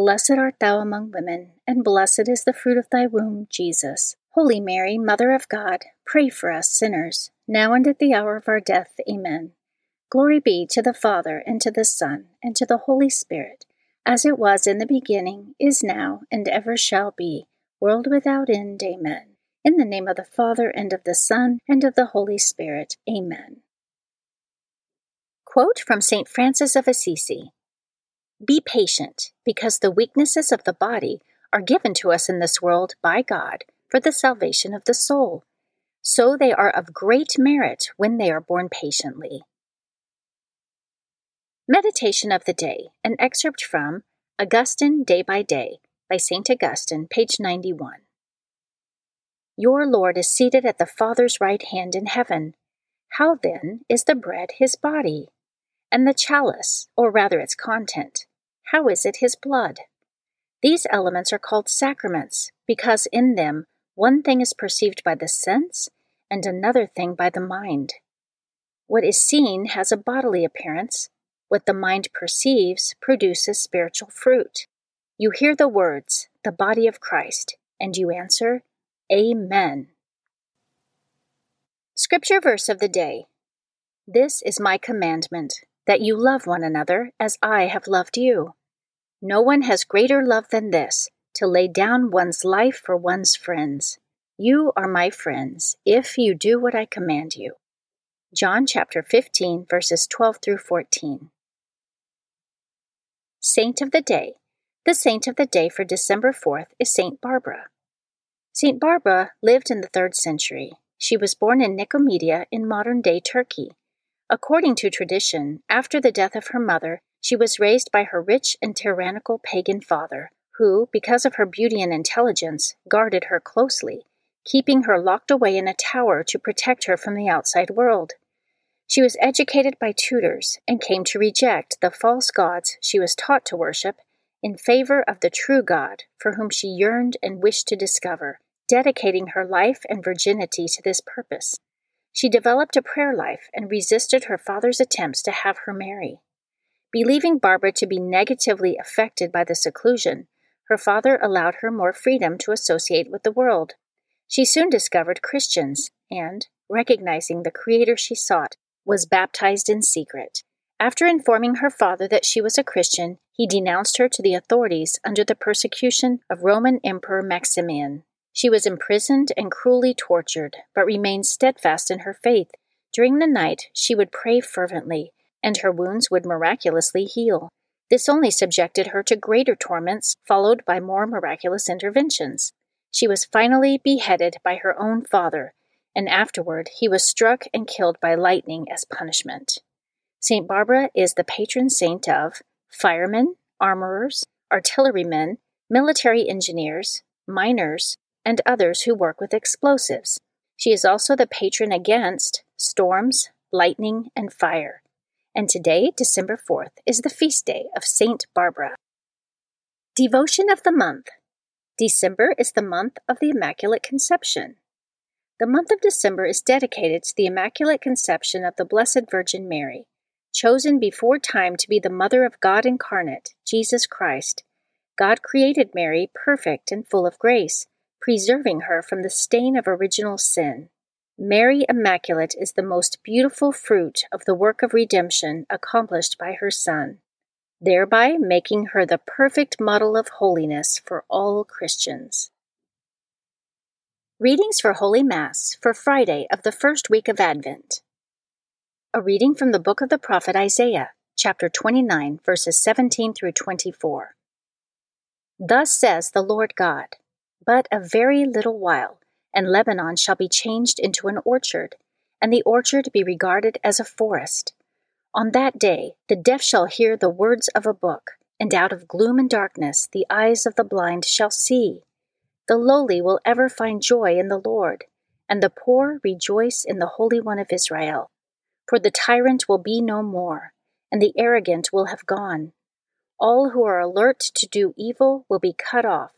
Blessed art thou among women, and blessed is the fruit of thy womb, Jesus. Holy Mary, Mother of God, pray for us sinners, now and at the hour of our death. Amen. Glory be to the Father, and to the Son, and to the Holy Spirit, as it was in the beginning, is now, and ever shall be, world without end. Amen. In the name of the Father, and of the Son, and of the Holy Spirit. Amen. Quote from St. Francis of Assisi Be patient, because the weaknesses of the body are given to us in this world by God for the salvation of the soul. So they are of great merit when they are borne patiently. Meditation of the Day, an excerpt from Augustine Day by Day by St. Augustine, page 91. Your Lord is seated at the Father's right hand in heaven. How then is the bread his body? And the chalice, or rather its content, how is it his blood? These elements are called sacraments because in them one thing is perceived by the sense and another thing by the mind. What is seen has a bodily appearance. What the mind perceives produces spiritual fruit. You hear the words, the body of Christ, and you answer, Amen. Scripture verse of the day This is my commandment that you love one another as I have loved you. No one has greater love than this to lay down one's life for one's friends. You are my friends if you do what I command you. John chapter 15, verses 12 through 14. Saint of the Day. The saint of the day for December 4th is Saint Barbara. Saint Barbara lived in the 3rd century. She was born in Nicomedia in modern day Turkey. According to tradition, after the death of her mother, she was raised by her rich and tyrannical pagan father, who, because of her beauty and intelligence, guarded her closely, keeping her locked away in a tower to protect her from the outside world. She was educated by tutors and came to reject the false gods she was taught to worship in favor of the true God for whom she yearned and wished to discover, dedicating her life and virginity to this purpose. She developed a prayer life and resisted her father's attempts to have her marry. Believing Barbara to be negatively affected by the seclusion, her father allowed her more freedom to associate with the world. She soon discovered Christians and, recognizing the Creator she sought, was baptized in secret. After informing her father that she was a Christian, he denounced her to the authorities under the persecution of Roman Emperor Maximian. She was imprisoned and cruelly tortured, but remained steadfast in her faith. During the night, she would pray fervently, and her wounds would miraculously heal. This only subjected her to greater torments, followed by more miraculous interventions. She was finally beheaded by her own father, and afterward he was struck and killed by lightning as punishment. St. Barbara is the patron saint of firemen, armorers, artillerymen, military engineers, miners, and others who work with explosives. She is also the patron against storms, lightning, and fire. And today, December 4th, is the feast day of Saint Barbara. Devotion of the Month December is the month of the Immaculate Conception. The month of December is dedicated to the Immaculate Conception of the Blessed Virgin Mary, chosen before time to be the Mother of God incarnate, Jesus Christ. God created Mary perfect and full of grace, preserving her from the stain of original sin. Mary Immaculate is the most beautiful fruit of the work of redemption accomplished by her Son thereby making her the perfect model of holiness for all Christians. Readings for Holy Mass for Friday of the first week of Advent. A reading from the book of the prophet Isaiah, chapter 29, verses 17 through 24. Thus says the Lord God But a very little while, and Lebanon shall be changed into an orchard, and the orchard be regarded as a forest. On that day the deaf shall hear the words of a book, and out of gloom and darkness the eyes of the blind shall see. The lowly will ever find joy in the Lord, and the poor rejoice in the Holy One of Israel. For the tyrant will be no more, and the arrogant will have gone. All who are alert to do evil will be cut off,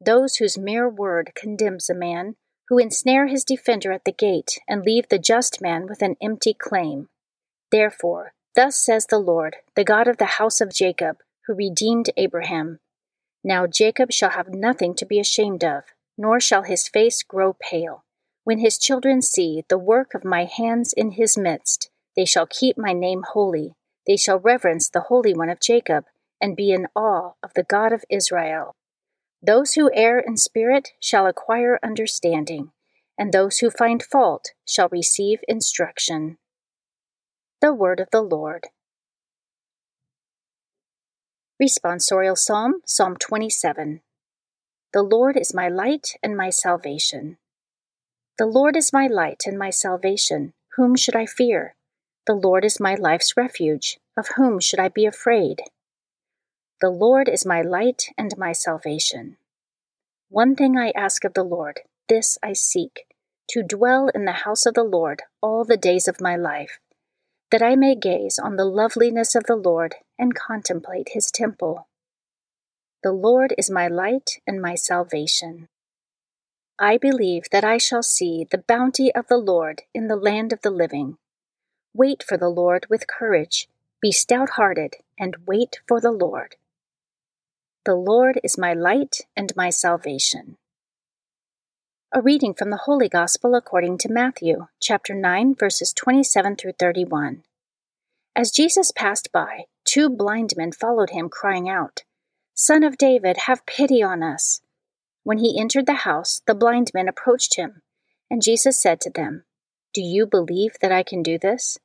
those whose mere word condemns a man, who ensnare his defender at the gate and leave the just man with an empty claim. Therefore, thus says the Lord, the God of the house of Jacob, who redeemed Abraham Now Jacob shall have nothing to be ashamed of, nor shall his face grow pale. When his children see the work of my hands in his midst, they shall keep my name holy. They shall reverence the Holy One of Jacob, and be in awe of the God of Israel. Those who err in spirit shall acquire understanding, and those who find fault shall receive instruction. The Word of the Lord. Responsorial Psalm, Psalm 27. The Lord is my light and my salvation. The Lord is my light and my salvation. Whom should I fear? The Lord is my life's refuge. Of whom should I be afraid? The Lord is my light and my salvation. One thing I ask of the Lord, this I seek, to dwell in the house of the Lord all the days of my life that I may gaze on the loveliness of the Lord and contemplate his temple. The Lord is my light and my salvation. I believe that I shall see the bounty of the Lord in the land of the living. Wait for the Lord with courage, be stout hearted, and wait for the Lord. The Lord is my light and my salvation. A reading from the Holy Gospel according to Matthew, chapter 9, verses 27 through 31. As Jesus passed by, two blind men followed him, crying out, Son of David, have pity on us. When he entered the house, the blind men approached him, and Jesus said to them, Do you believe that I can do this?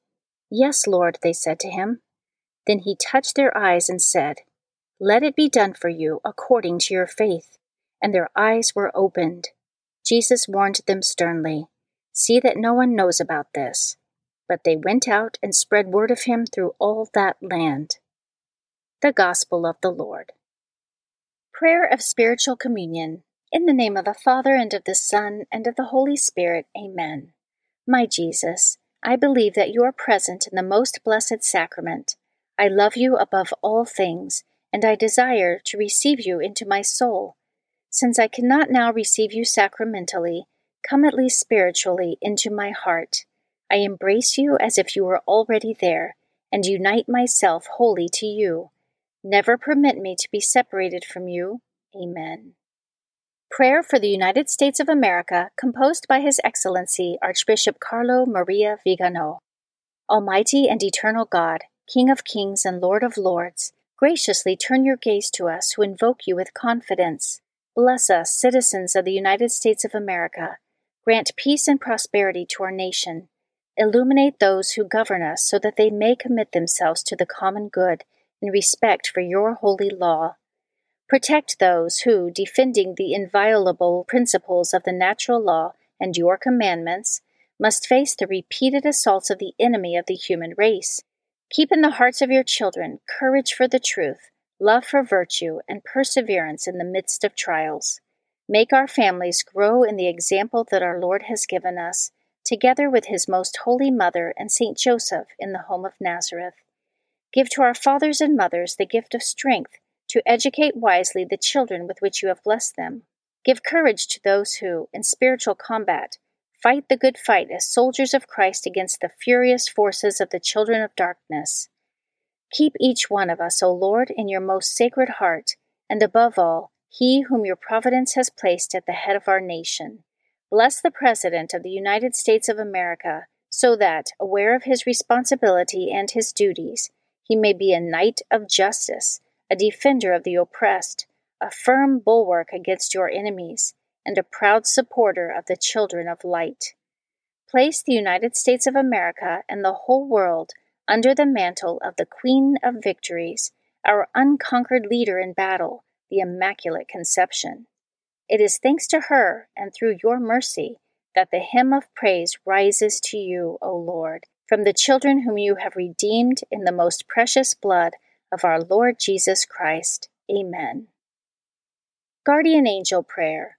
Yes, Lord, they said to him. Then he touched their eyes and said, Let it be done for you according to your faith. And their eyes were opened. Jesus warned them sternly See that no one knows about this. But they went out and spread word of him through all that land. The Gospel of the Lord. Prayer of Spiritual Communion. In the name of the Father, and of the Son, and of the Holy Spirit. Amen. My Jesus, I believe that you are present in the most blessed sacrament. I love you above all things, and I desire to receive you into my soul since I cannot now receive you sacramentally, come at least spiritually into my heart. I embrace you as if you were already there, and unite myself wholly to you. Never permit me to be separated from you. Amen. Prayer for the United States of America, composed by His Excellency Archbishop Carlo Maria Vigano. Almighty and eternal God, King of kings and Lord of lords, graciously turn your gaze to us who invoke you with confidence. Bless us, citizens of the United States of America. Grant peace and prosperity to our nation. Illuminate those who govern us so that they may commit themselves to the common good in respect for your holy law. Protect those who, defending the inviolable principles of the natural law and your commandments, must face the repeated assaults of the enemy of the human race. Keep in the hearts of your children courage for the truth love for virtue, and perseverance in the midst of trials. Make our families grow in the example that our Lord has given us, together with his most holy mother and Saint Joseph in the home of Nazareth. Give to our fathers and mothers the gift of strength to educate wisely the children with which you have blessed them. Give courage to those who, in spiritual combat, fight the good fight as soldiers of Christ against the furious forces of the children of darkness. Keep each one of us, O Lord, in your most sacred heart, and above all, he whom your providence has placed at the head of our nation. Bless the President of the United States of America, so that, aware of his responsibility and his duties, he may be a knight of justice, a defender of the oppressed, a firm bulwark against your enemies, and a proud supporter of the children of light. Place the United States of America and the whole world under the mantle of the Queen of Victories, our unconquered leader in battle, the Immaculate Conception. It is thanks to her and through your mercy that the hymn of praise rises to you, O Lord, from the children whom you have redeemed in the most precious blood of our Lord Jesus Christ. Amen. Guardian Angel Prayer.